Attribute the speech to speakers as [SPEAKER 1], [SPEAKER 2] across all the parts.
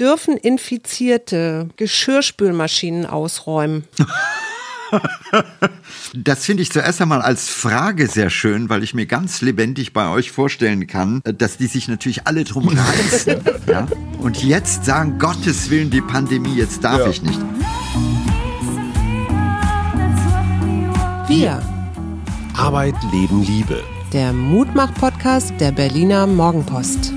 [SPEAKER 1] Dürfen Infizierte Geschirrspülmaschinen ausräumen?
[SPEAKER 2] Das finde ich zuerst einmal als Frage sehr schön, weil ich mir ganz lebendig bei euch vorstellen kann, dass die sich natürlich alle drum reißen. ja? Und jetzt sagen, Gottes Willen, die Pandemie, jetzt darf ja. ich nicht.
[SPEAKER 1] Wir.
[SPEAKER 3] Arbeit, Leben, Liebe.
[SPEAKER 1] Der Mutmach-Podcast der Berliner Morgenpost.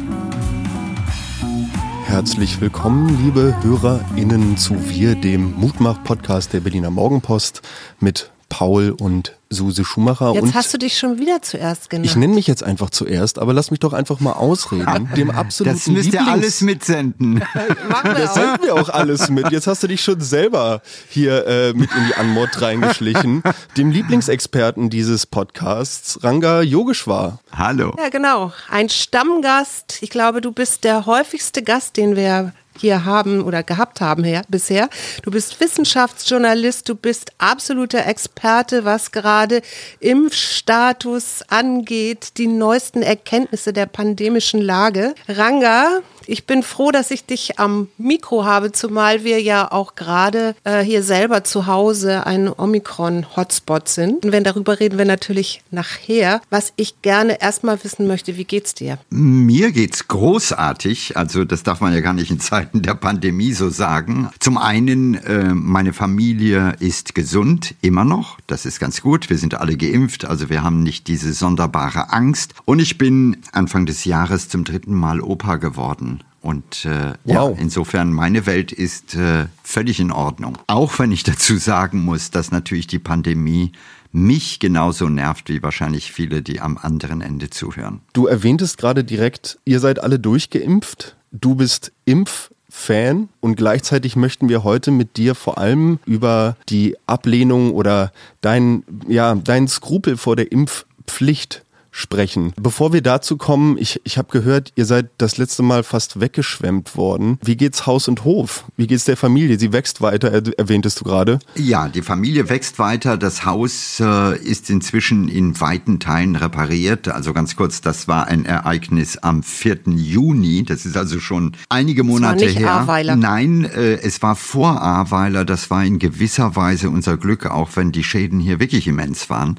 [SPEAKER 3] Herzlich willkommen, liebe HörerInnen, zu Wir, dem Mutmach-Podcast der Berliner Morgenpost mit Paul und Suse Schumacher.
[SPEAKER 1] Jetzt
[SPEAKER 3] und
[SPEAKER 1] hast du dich schon wieder zuerst genannt.
[SPEAKER 3] Ich nenne mich jetzt einfach zuerst, aber lass mich doch einfach mal ausreden. Dem absoluten
[SPEAKER 2] das müsst ihr alles mitsenden.
[SPEAKER 3] das senden wir auch alles mit. Jetzt hast du dich schon selber hier äh, mit in die Anmod reingeschlichen. Dem Lieblingsexperten dieses Podcasts, Ranga Yogeshwar.
[SPEAKER 2] Hallo.
[SPEAKER 1] Ja, genau. Ein Stammgast. Ich glaube, du bist der häufigste Gast, den wir hier haben oder gehabt haben her, bisher. Du bist Wissenschaftsjournalist, du bist absoluter Experte, was gerade Impfstatus angeht, die neuesten Erkenntnisse der pandemischen Lage. Ranga, ich bin froh, dass ich dich am Mikro habe, zumal wir ja auch gerade äh, hier selber zu Hause ein Omikron-Hotspot sind. Und wenn darüber reden wir natürlich nachher. Was ich gerne erstmal wissen möchte, wie geht's dir?
[SPEAKER 2] Mir geht's großartig. Also das darf man ja gar nicht in Zeiten der Pandemie so sagen. Zum einen, äh, meine Familie ist gesund, immer noch. Das ist ganz gut. Wir sind alle geimpft, also wir haben nicht diese sonderbare Angst. Und ich bin Anfang des Jahres zum dritten Mal Opa geworden. Und äh, wow. ja, insofern, meine Welt ist äh, völlig in Ordnung. Auch wenn ich dazu sagen muss, dass natürlich die Pandemie mich genauso nervt wie wahrscheinlich viele, die am anderen Ende zuhören.
[SPEAKER 3] Du erwähntest gerade direkt, ihr seid alle durchgeimpft. Du bist Impffan und gleichzeitig möchten wir heute mit dir vor allem über die Ablehnung oder dein, ja, dein Skrupel vor der Impfpflicht sprechen. Bevor wir dazu kommen, ich, ich habe gehört, ihr seid das letzte Mal fast weggeschwemmt worden. Wie geht's Haus und Hof? Wie geht's der Familie? Sie wächst weiter, erwähntest du gerade.
[SPEAKER 2] Ja, die Familie wächst weiter. Das Haus äh, ist inzwischen in weiten Teilen repariert. Also ganz kurz, das war ein Ereignis am 4. Juni. Das ist also schon einige Monate
[SPEAKER 1] das war nicht
[SPEAKER 2] her.
[SPEAKER 1] Ahrweiler.
[SPEAKER 2] Nein, äh, es war vor Ahrweiler. Das war in gewisser Weise unser Glück, auch wenn die Schäden hier wirklich immens waren.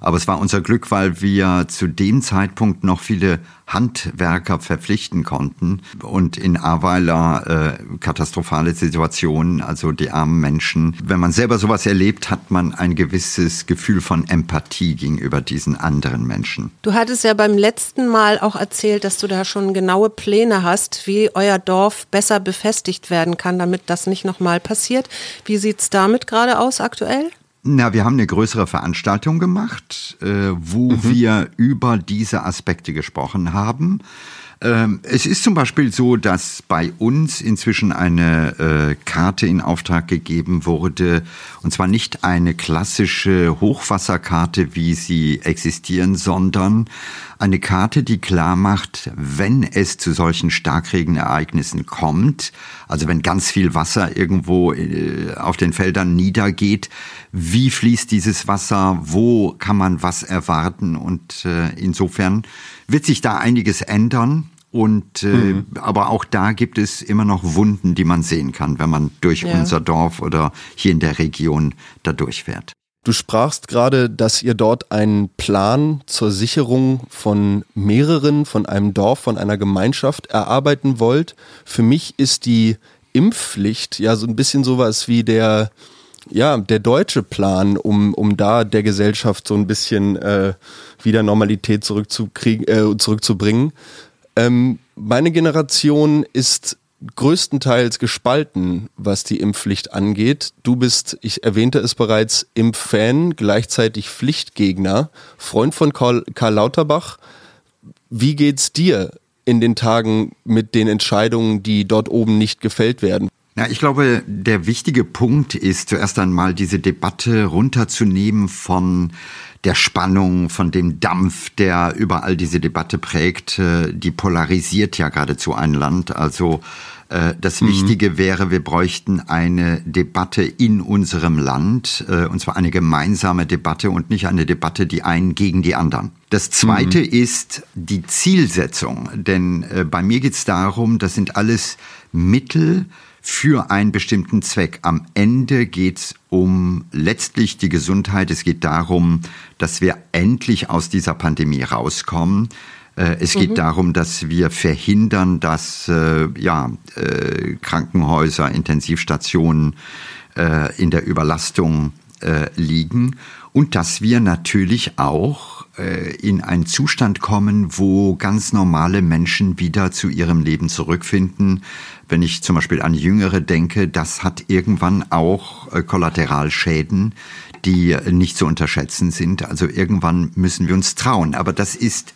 [SPEAKER 2] Aber es war unser Glück, weil wir zu dem Zeitpunkt noch viele Handwerker verpflichten konnten und in Aweiler äh, katastrophale Situationen, also die armen Menschen. Wenn man selber sowas erlebt, hat man ein gewisses Gefühl von Empathie gegenüber diesen anderen Menschen.
[SPEAKER 1] Du hattest ja beim letzten Mal auch erzählt, dass du da schon genaue Pläne hast, wie euer Dorf besser befestigt werden kann, damit das nicht nochmal passiert. Wie sieht's damit gerade aus aktuell?
[SPEAKER 2] Na, wir haben eine größere Veranstaltung gemacht, äh, wo mhm. wir über diese Aspekte gesprochen haben. Ähm, es ist zum Beispiel so, dass bei uns inzwischen eine äh, Karte in Auftrag gegeben wurde, und zwar nicht eine klassische Hochwasserkarte, wie sie existieren, sondern eine Karte, die klar macht, wenn es zu solchen Starkregenereignissen kommt, also wenn ganz viel Wasser irgendwo äh, auf den Feldern niedergeht, wie fließt dieses Wasser, wo kann man was erwarten und äh, insofern wird sich da einiges ändern. Und äh, mhm. aber auch da gibt es immer noch Wunden, die man sehen kann, wenn man durch ja. unser Dorf oder hier in der Region da durchfährt.
[SPEAKER 3] Du sprachst gerade, dass ihr dort einen Plan zur Sicherung von mehreren, von einem Dorf, von einer Gemeinschaft erarbeiten wollt. Für mich ist die Impfpflicht ja so ein bisschen sowas wie der, ja, der deutsche Plan, um, um da der Gesellschaft so ein bisschen äh, wieder Normalität zurückzukriegen, äh, zurückzubringen. Ähm, meine Generation ist größtenteils gespalten, was die Impfpflicht angeht. Du bist, ich erwähnte es bereits, Impffan, gleichzeitig Pflichtgegner, Freund von Karl, Karl Lauterbach. Wie geht's dir in den Tagen mit den Entscheidungen, die dort oben nicht gefällt werden?
[SPEAKER 2] Ja, ich glaube, der wichtige Punkt ist zuerst einmal diese Debatte runterzunehmen von der Spannung, von dem Dampf, der überall diese Debatte prägt. Äh, die polarisiert ja geradezu ein Land. Also Äh, das Wichtige wäre, wir bräuchten eine Debatte in unserem Land, äh, und zwar eine gemeinsame Debatte und nicht eine Debatte, die einen gegen die anderen. Das Zweite mhm. ist die Zielsetzung, denn bei mir geht es darum, das sind alles Mittel für einen bestimmten Zweck. Am Ende geht es um letztlich die Gesundheit. Es geht darum, dass wir endlich aus dieser Pandemie rauskommen. Äh, es geht mhm. darum, dass wir verhindern, dass äh, ja, äh, Krankenhäuser, Intensivstationen äh, in der Überlastung äh, liegen und dass wir natürlich auch äh, in einen Zustand kommen, wo ganz normale Menschen wieder zu ihrem Leben zurückfinden. Wenn ich zum Beispiel an Jüngere denke, das hat irgendwann auch Kollateralschäden, die nicht zu unterschätzen sind. Also irgendwann müssen wir uns trauen. Aber das ist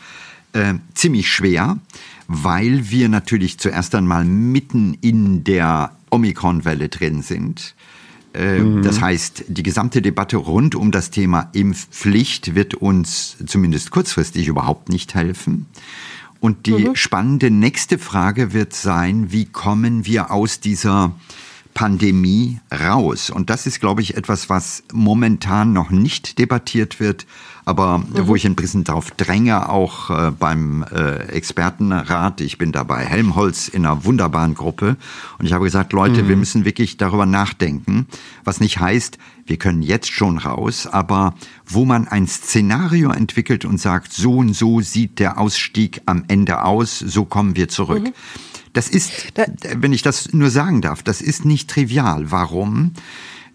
[SPEAKER 2] äh, ziemlich schwer, weil wir natürlich zuerst einmal mitten in der Omikron-Welle drin sind. Äh, mhm. Das heißt, die gesamte Debatte rund um das Thema Impfpflicht wird uns zumindest kurzfristig überhaupt nicht helfen. Und die mhm. spannende nächste Frage wird sein, wie kommen wir aus dieser Pandemie raus? Und das ist, glaube ich, etwas, was momentan noch nicht debattiert wird, aber mhm. wo ich ein bisschen darauf dränge, auch äh, beim äh, Expertenrat. Ich bin dabei Helmholtz in einer wunderbaren Gruppe und ich habe gesagt, Leute, mhm. wir müssen wirklich darüber nachdenken, was nicht heißt, wir können jetzt schon raus, aber wo man ein Szenario entwickelt und sagt, so und so sieht der Ausstieg am Ende aus, so kommen wir zurück. Mhm. Das ist, wenn ich das nur sagen darf, das ist nicht trivial. Warum?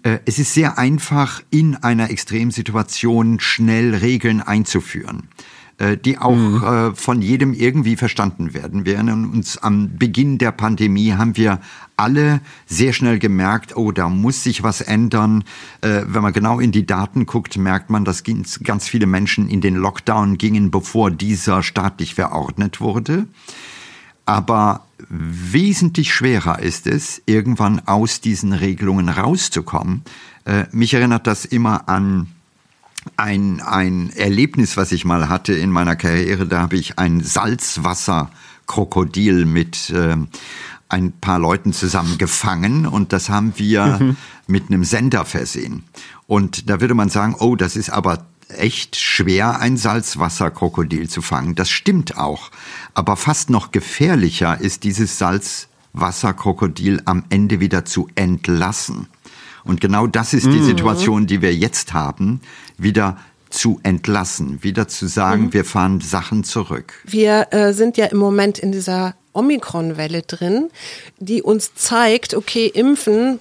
[SPEAKER 2] Äh, es ist sehr einfach, in einer Extremsituation schnell Regeln einzuführen äh, die auch mhm. Äh, von jedem irgendwie verstanden werden. Wir erinnern uns am Beginn der Pandemie haben wir alle sehr schnell gemerkt, oh, da muss sich was ändern. wenn man genau in die Daten guckt, merkt man, dass ganz viele Menschen in den Lockdown gingen, bevor dieser staatlich verordnet wurde. Aber wesentlich schwerer ist es, irgendwann aus diesen Regelungen rauszukommen. Äh, mich erinnert das immer an ein, ein Erlebnis, was ich mal hatte in meiner Karriere. Da habe ich ein Salzwasserkrokodil mit äh, ein paar Leuten zusammen gefangen und das haben wir mhm. mit einem Sender versehen. Und da würde man sagen, oh, das ist aber echt schwer, ein Salzwasserkrokodil zu fangen. Das stimmt auch. Aber fast noch gefährlicher ist dieses Salzwasserkrokodil am Ende wieder zu entlassen. Und genau das ist die mhm. Situation, die wir jetzt haben, wieder zu entlassen, wieder zu sagen, mhm. wir fahren Sachen zurück.
[SPEAKER 1] Wir äh, sind ja im Moment in dieser Omikron-Welle drin, die uns zeigt, okay, impfen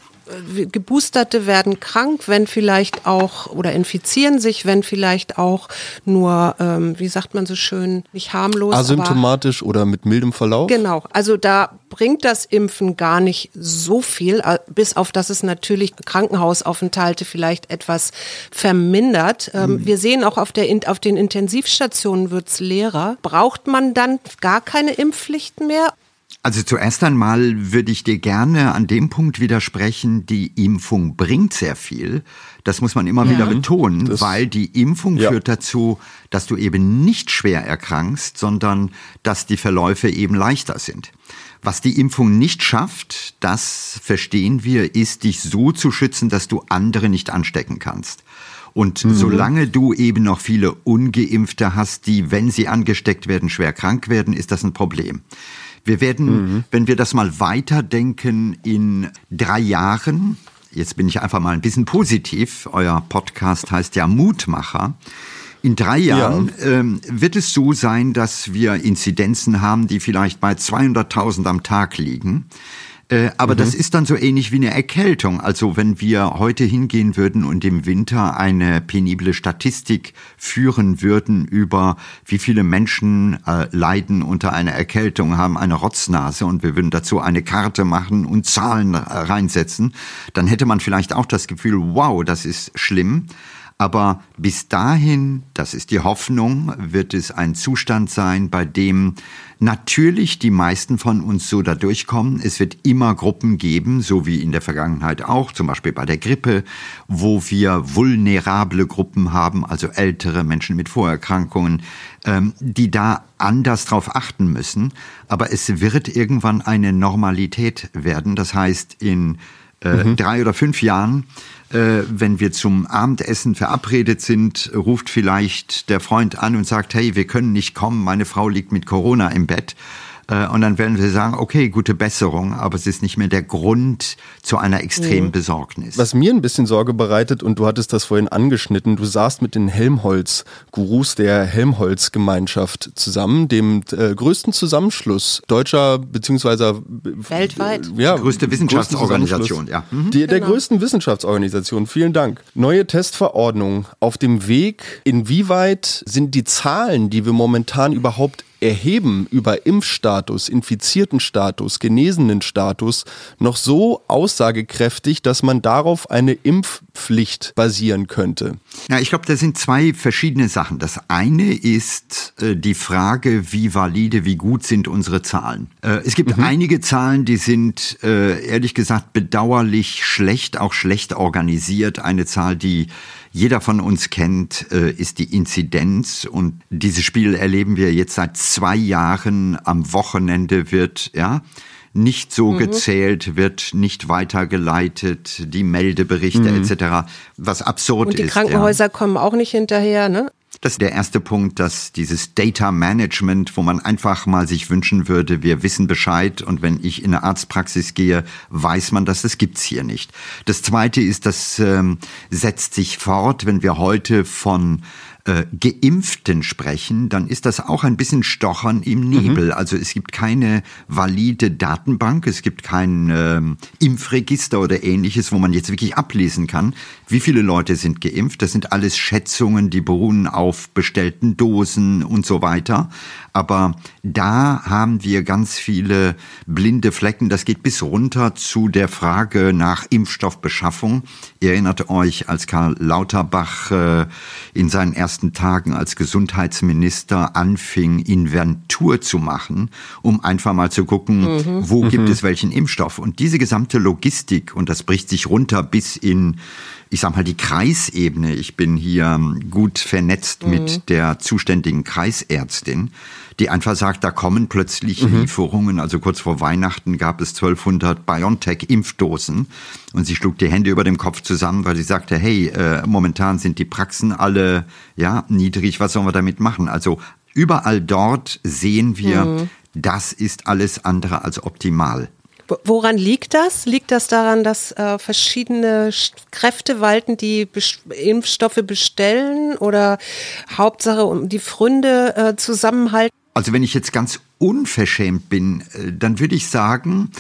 [SPEAKER 1] Geboosterte werden krank, wenn vielleicht auch oder infizieren sich, wenn vielleicht auch nur, ähm, wie sagt man so schön, nicht harmlos.
[SPEAKER 3] Asymptomatisch oder mit mildem Verlauf?
[SPEAKER 1] Genau, also da bringt das Impfen gar nicht so viel, äh, bis auf dass es natürlich Krankenhausaufenthalte vielleicht etwas vermindert. Ähm, mhm. Wir sehen auch auf, der, auf den Intensivstationen wird es leerer. Braucht man dann gar keine Impfpflichten mehr?
[SPEAKER 2] Also zuerst einmal würde ich dir gerne an dem Punkt widersprechen, die Impfung bringt sehr viel. Das muss man immer ja. wieder betonen, das, weil die Impfung ja. führt dazu, dass du eben nicht schwer erkrankst, sondern dass die Verläufe eben leichter sind. Was die Impfung nicht schafft, das verstehen wir, ist dich so zu schützen, dass du andere nicht anstecken kannst. Und mhm. solange du eben noch viele ungeimpfte hast, die, wenn sie angesteckt werden, schwer krank werden, ist das ein Problem. Wir werden, mhm. wenn wir das mal weiterdenken, in drei Jahren, jetzt bin ich einfach mal ein bisschen positiv, euer Podcast heißt ja Mutmacher. In drei Jahren ja. ähm, wird es so sein, dass wir Inzidenzen haben, die vielleicht bei 200.000 am Tag liegen. Äh, aber mhm. das ist dann so ähnlich wie eine Erkältung. Also wenn wir heute hingehen würden und im Winter eine penible Statistik führen würden über wie viele Menschen äh, leiden unter einer Erkältung, haben eine Rotznase und wir würden dazu eine Karte machen und Zahlen reinsetzen, dann hätte man vielleicht auch das Gefühl, wow, das ist schlimm. Aber bis dahin, das ist die Hoffnung, wird es ein Zustand sein, bei dem natürlich die meisten von uns so da durchkommen. Es wird immer Gruppen geben, so wie in der Vergangenheit auch, zum Beispiel bei der Grippe, wo wir vulnerable Gruppen haben, also ältere Menschen mit Vorerkrankungen, ähm, die da anders drauf achten müssen. Aber es wird irgendwann eine Normalität werden. Das heißt, in äh, mhm. drei oder fünf Jahren äh, wenn wir zum Abendessen verabredet sind, ruft vielleicht der Freund an und sagt, hey, wir können nicht kommen, meine Frau liegt mit Corona im Bett. Äh, und dann werden wir sagen, okay, gute Besserung, aber es ist nicht mehr der Grund zu einer extremen mhm. Besorgnis.
[SPEAKER 3] Was mir ein bisschen Sorge bereitet, und du hattest das vorhin angeschnitten, du saßt mit den Helmholtz-Gurus der Helmholtz-Gemeinschaft zusammen, dem äh, größten Zusammenschluss deutscher beziehungsweise
[SPEAKER 1] weltweit
[SPEAKER 2] ja, größte Wissenschaftsorganisation, ja.
[SPEAKER 3] Mhm. Die, der genau. größten Wissenschaftsorganisation. Vielen Dank. Neue Testverordnung auf dem Weg. Inwieweit sind die Zahlen, die wir momentan überhaupt Erheben über Impfstatus, Infiziertenstatus, Genesenenstatus noch so aussagekräftig, dass man darauf eine Impfpflicht basieren könnte?
[SPEAKER 2] Ja, ich glaube, da sind zwei verschiedene Sachen. Das eine ist äh, die Frage, wie valide, wie gut sind unsere Zahlen. Äh, es gibt mhm. einige Zahlen, die sind äh, ehrlich gesagt bedauerlich schlecht, auch schlecht organisiert. Eine Zahl, die jeder von uns kennt, äh, ist die Inzidenz. Und dieses Spiel erleben wir jetzt seit zwei Jahren. Am Wochenende wird, ja, nicht so mhm. gezählt, wird nicht weitergeleitet, die Meldeberichte mhm. etc., was absurd ist.
[SPEAKER 1] Und die Krankenhäuser ja. kommen auch nicht hinterher, ne?
[SPEAKER 2] Das ist der erste Punkt, dass dieses Data Management, wo man einfach mal sich wünschen würde, wir wissen Bescheid und wenn ich in eine Arztpraxis gehe, weiß man, dass das gibt's hier nicht. Das zweite ist, das ähm, setzt sich fort, wenn wir heute von äh, Geimpften sprechen, dann ist das auch ein bisschen Stochern im Nebel. Mhm. Also es gibt keine valide Datenbank, es gibt kein äh, Impfregister oder ähnliches, wo man jetzt wirklich ablesen kann, wie viele Leute sind geimpft. Das sind alles Schätzungen, die beruhen auf bestellten Dosen und so weiter. Aber da haben wir ganz viele blinde Flecken. Das geht bis runter zu der Frage nach Impfstoffbeschaffung. Ihr erinnert euch, als Karl Lauterbach äh, in seinen ersten Tagen als Gesundheitsminister anfing, Inventur zu machen, um einfach mal zu gucken, mhm. wo mhm. gibt es welchen Impfstoff. Und diese gesamte Logistik, und das bricht sich runter bis in ich sag mal, die Kreisebene. Ich bin hier gut vernetzt mhm. mit der zuständigen Kreisärztin, die einfach sagt, da kommen plötzlich mhm. Lieferungen. Also kurz vor Weihnachten gab es 1200 BioNTech-Impfdosen und sie schlug die Hände über dem Kopf zusammen, weil sie sagte, hey, äh, momentan sind die Praxen alle ja niedrig, was sollen wir damit machen? Also überall dort sehen wir, mhm. das ist alles andere als optimal.
[SPEAKER 1] Woran liegt das? Liegt das daran, dass äh, verschiedene Kräfte walten, die Best Impfstoffe bestellen oder Hauptsache um die Fründe äh, zusammenhalten?
[SPEAKER 2] Also wenn ich jetzt ganz unverschämt bin, äh, dann würde ich sagen,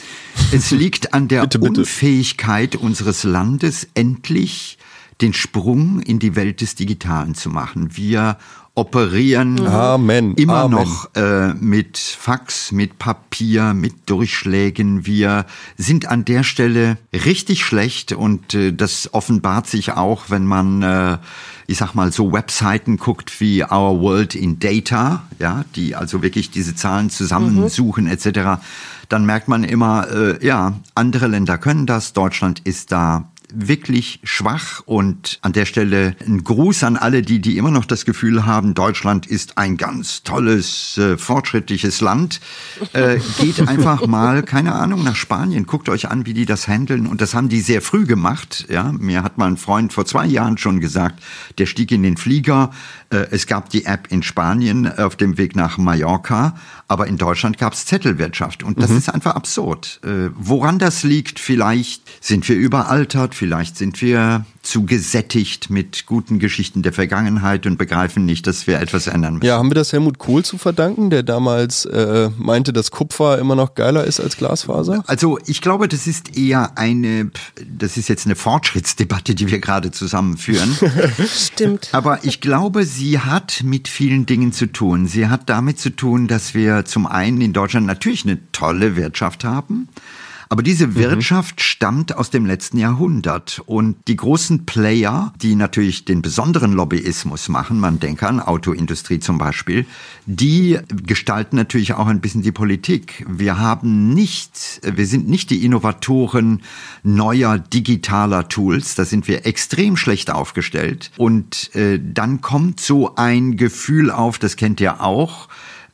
[SPEAKER 2] es liegt an der bitte, bitte. Unfähigkeit unseres Landes, endlich den Sprung in die Welt des Digitalen zu machen. Wir operieren
[SPEAKER 3] Amen.
[SPEAKER 2] immer
[SPEAKER 3] Amen.
[SPEAKER 2] noch äh, mit Fax, mit Papier, mit Durchschlägen. Wir sind an der Stelle richtig schlecht und äh, das offenbart sich auch, wenn man, äh, ich sag mal, so Webseiten guckt wie Our World in Data, ja, die also wirklich diese Zahlen zusammensuchen mhm. etc. Dann merkt man immer, äh, ja, andere Länder können das, Deutschland ist da wirklich schwach und an der Stelle ein Gruß an alle, die, die immer noch das Gefühl haben, Deutschland ist ein ganz tolles, äh, fortschrittliches Land. Äh, geht einfach mal, keine Ahnung, nach Spanien, guckt euch an, wie die das handeln und das haben die sehr früh gemacht. Ja, mir hat mal ein Freund vor zwei Jahren schon gesagt, der stieg in den Flieger, äh, es gab die App in Spanien auf dem Weg nach Mallorca, aber in Deutschland gab es Zettelwirtschaft und das mhm. ist einfach absurd. Äh, woran das liegt, vielleicht sind wir überaltert, Vielleicht sind wir zu gesättigt mit guten Geschichten der Vergangenheit und begreifen nicht, dass wir etwas ändern müssen.
[SPEAKER 3] Ja, haben wir das Helmut Kohl zu verdanken, der damals äh, meinte, dass Kupfer immer noch geiler ist als Glasfaser?
[SPEAKER 2] Also ich glaube, das ist eher eine, das ist jetzt eine Fortschrittsdebatte, die wir gerade zusammenführen.
[SPEAKER 1] Stimmt.
[SPEAKER 2] Aber ich glaube, sie hat mit vielen Dingen zu tun. Sie hat damit zu tun, dass wir zum einen in Deutschland natürlich eine tolle Wirtschaft haben Aber diese Wirtschaft stammt aus dem letzten Jahrhundert. Und die großen Player, die natürlich den besonderen Lobbyismus machen, man denke an Autoindustrie zum Beispiel, die gestalten natürlich auch ein bisschen die Politik. Wir haben nicht, wir sind nicht die Innovatoren neuer digitaler Tools, da sind wir extrem schlecht aufgestellt. Und äh, dann kommt so ein Gefühl auf, das kennt ihr auch,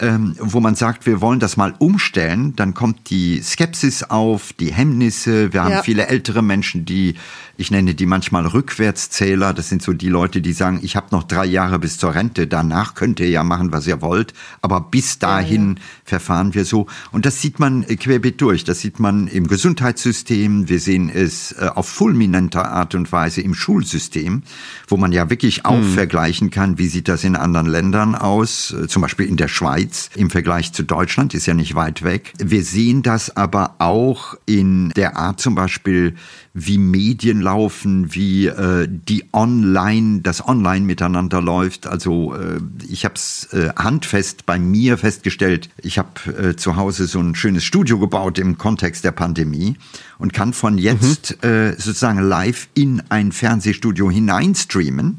[SPEAKER 2] ähm, wo man sagt, wir wollen das mal umstellen, dann kommt die Skepsis auf, die Hemmnisse. Wir haben ja. viele ältere Menschen, die, ich nenne die manchmal Rückwärtszähler. Das sind so die Leute, die sagen, ich habe noch drei Jahre bis zur Rente, danach könnt ihr ja machen, was ihr wollt. Aber bis dahin ja, ja. verfahren wir so. Und das sieht man querbeet durch. Das sieht man im Gesundheitssystem. Wir sehen es äh, auf fulminanter Art und Weise im Schulsystem, wo man ja wirklich auch hm. vergleichen kann, wie sieht das in anderen Ländern aus, äh, zum Beispiel in der Schweiz Schweiz im Vergleich zu Deutschland, ist ja nicht weit weg. Wir sehen das aber auch in der Art zum Beispiel, wie Medien laufen, wie äh, die Online, das Online miteinander läuft. Also äh, ich habe es äh, handfest bei mir festgestellt. Ich habe äh, zu Hause so ein schönes Studio gebaut im Kontext der Pandemie und kann von jetzt mhm. äh, sozusagen live in ein Fernsehstudio hineinstreamen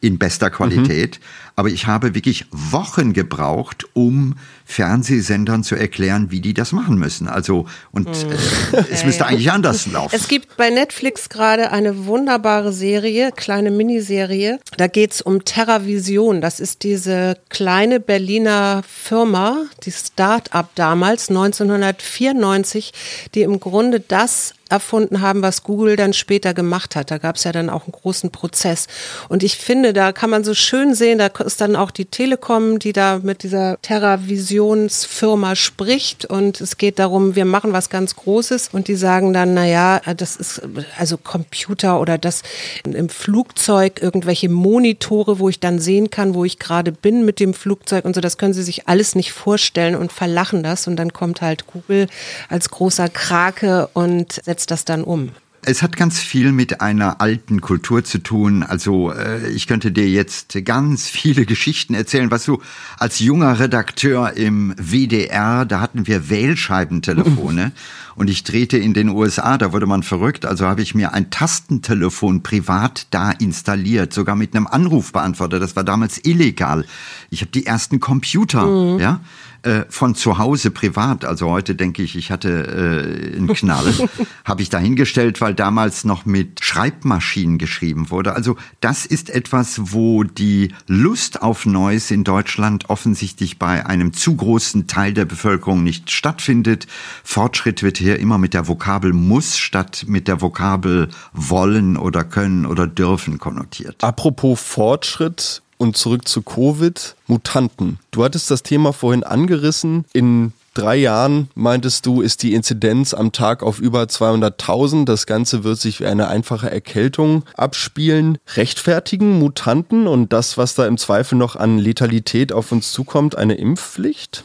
[SPEAKER 2] in bester Qualität. Mhm. Aber ich habe wirklich Wochen gebraucht, um Fernsehsendern zu erklären, wie die das machen müssen. Also, und mhm. äh, es müsste eigentlich anders laufen.
[SPEAKER 1] Es gibt bei Netflix gerade eine wunderbare Serie, kleine Miniserie. Da geht es um TerraVision. Das ist diese kleine Berliner Firma, die Start-up damals, 1994, die im Grunde das erfunden haben, was Google dann später gemacht hat. Da gab es ja dann auch einen großen Prozess. Und ich finde, da kann man so schön sehen, da ist dann auch die Telekom, die da mit dieser TerraVisionsfirma spricht. Und es geht darum, wir machen was ganz Großes. Und die sagen dann, naja, das ist also Computer oder das im Flugzeug irgendwelche Monitore, wo ich dann sehen kann, wo ich gerade bin mit dem Flugzeug und so, das können sie sich alles nicht vorstellen und verlachen das. Und dann kommt halt Google als großer Krake und setzt das dann um.
[SPEAKER 2] Es hat ganz viel mit einer alten Kultur zu tun. Also äh, ich könnte dir jetzt ganz viele Geschichten erzählen, was du als junger Redakteur im WDR, da hatten wir Wählscheibentelefone und ich drehte in den USA, da wurde man verrückt, also habe ich mir ein Tastentelefon privat da installiert, sogar mit einem Anrufbeantworter, das war damals illegal. Ich habe die ersten Computer, mhm. ja, äh, von zu Hause privat, also heute denke ich, ich hatte äh, einen Knall, habe ich dahingestellt, weil damals noch mit Schreibmaschinen geschrieben wurde. Also das ist etwas, wo die Lust auf Neues in Deutschland offensichtlich bei einem zu großen Teil der Bevölkerung nicht stattfindet. Fortschritt wird hier immer mit der Vokabel muss statt mit der Vokabel wollen oder können oder dürfen konnotiert.
[SPEAKER 3] Apropos Fortschritt, und zurück zu Covid. Mutanten. Du hattest das Thema vorhin angerissen. In drei Jahren, meintest du, ist die Inzidenz am Tag auf über 200.000. Das Ganze wird sich wie eine einfache Erkältung abspielen. Rechtfertigen Mutanten und das, was da im Zweifel noch an Letalität auf uns zukommt, eine Impfpflicht?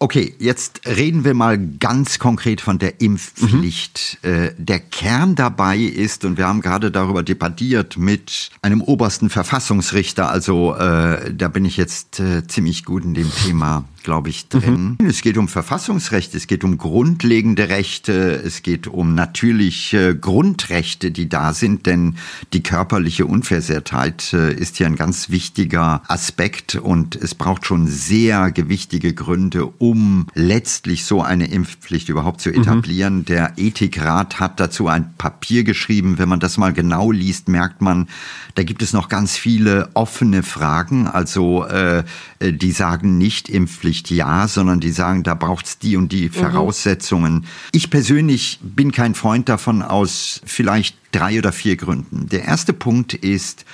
[SPEAKER 2] Okay, jetzt reden wir mal ganz konkret von der Impfpflicht. Mhm. Äh, der Kern dabei ist, und wir haben gerade darüber debattiert mit einem obersten Verfassungsrichter, also äh, da bin ich jetzt äh, ziemlich gut in dem Thema glaube ich, drin. Mhm. Es geht um Verfassungsrechte, es geht um grundlegende Rechte, es geht um natürliche Grundrechte, die da sind, denn die körperliche Unversehrtheit äh, ist hier ein ganz wichtiger Aspekt und es braucht schon sehr gewichtige Gründe, um letztlich so eine Impfpflicht überhaupt zu mhm. etablieren. Mhm. Der Ethikrat hat dazu ein Papier geschrieben. Wenn man das mal genau liest, merkt man, da gibt es noch ganz viele offene Fragen. Also äh, äh die sagen nicht Impfpflicht ja, sondern die sagen, da braucht es die und die mhm. Voraussetzungen. Mhm. Ich persönlich bin kein Freund davon aus vielleicht drei oder vier Gründen. Der erste Punkt ist,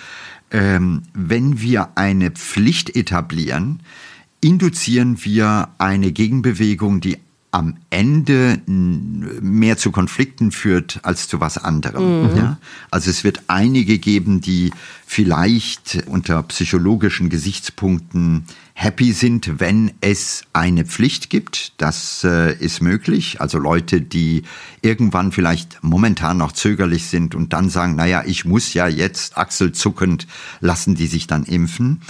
[SPEAKER 2] ähm, wenn wir eine Pflicht etablieren, induzieren wir eine Gegenbewegung, die am Ende mehr zu Konflikten führt als zu was anderem. Mhm. Ja? Also es wird einige geben, die vielleicht unter psychologischen Gesichtspunkten happy sind, wenn es eine Pflicht gibt. Das äh, ist möglich. Also Leute, die irgendwann vielleicht momentan noch zögerlich sind und dann sagen, naja, ich muss ja jetzt achselzuckend, lassen die sich dann impfen.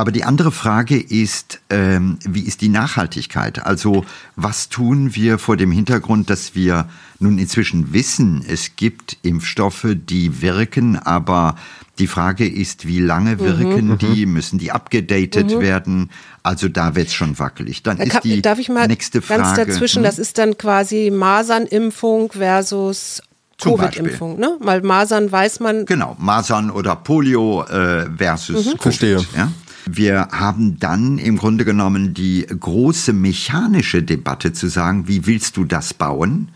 [SPEAKER 2] Aber die andere Frage ist, ähm, wie ist die Nachhaltigkeit? Also was tun wir vor dem Hintergrund, dass wir nun inzwischen wissen, es gibt Impfstoffe, die wirken, aber die Frage ist, wie lange mhm. wirken mhm. die? Müssen die abgedatet mhm. werden? Also da wird es schon wackelig. Dann ist die
[SPEAKER 1] Darf ich mal
[SPEAKER 2] nächste
[SPEAKER 1] Frage. Ganz dazwischen, hm? das ist dann quasi Masernimpfung versus Covid-Impfung, ne? Weil Masern weiß man.
[SPEAKER 2] Genau, Masern oder Polio äh, versus mhm. Covid.
[SPEAKER 3] Verstehe.
[SPEAKER 2] Ja? Wir haben dann im Grunde genommen die große mechanische Debatte zu sagen, wie willst du das bauen?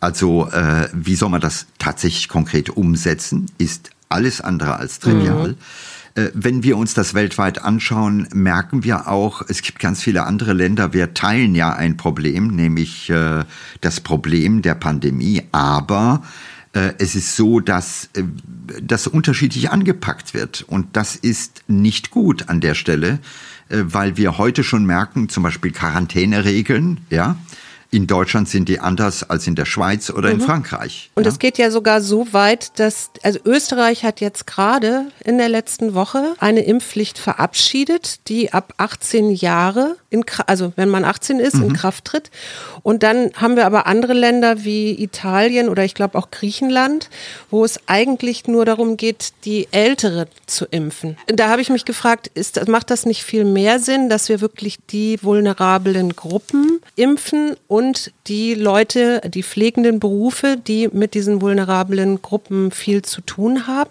[SPEAKER 2] Also äh, wie soll man das tatsächlich konkret umsetzen? Ist alles andere als trivial. Mhm. Äh, wenn wir uns das weltweit anschauen, merken wir auch, es gibt ganz viele andere Länder, wir teilen ja ein Problem, nämlich äh, das Problem der Pandemie, aber es ist so, dass äh, das unterschiedlich angepackt wird. Und das ist nicht gut an der Stelle, äh, weil wir heute schon merken, zum Beispiel Quarantäneregeln, ja, in Deutschland sind die anders als in der Schweiz oder mhm. in Frankreich.
[SPEAKER 1] Und es ja? geht ja sogar so weit, dass, also Österreich hat jetzt gerade in der letzten Woche eine Impfpflicht verabschiedet, die ab 18 Jahre, in, also wenn man 18 ist, mhm. in Kraft tritt. Und dann haben wir aber andere Länder wie Italien oder ich glaube auch Griechenland, wo es eigentlich nur darum geht, die Ältere zu impfen. Da habe ich mich gefragt, ist, macht das nicht viel mehr Sinn, dass wir wirklich die vulnerablen Gruppen impfen und die Leute, die pflegenden Berufe, die mit diesen vulnerablen Gruppen viel zu tun haben?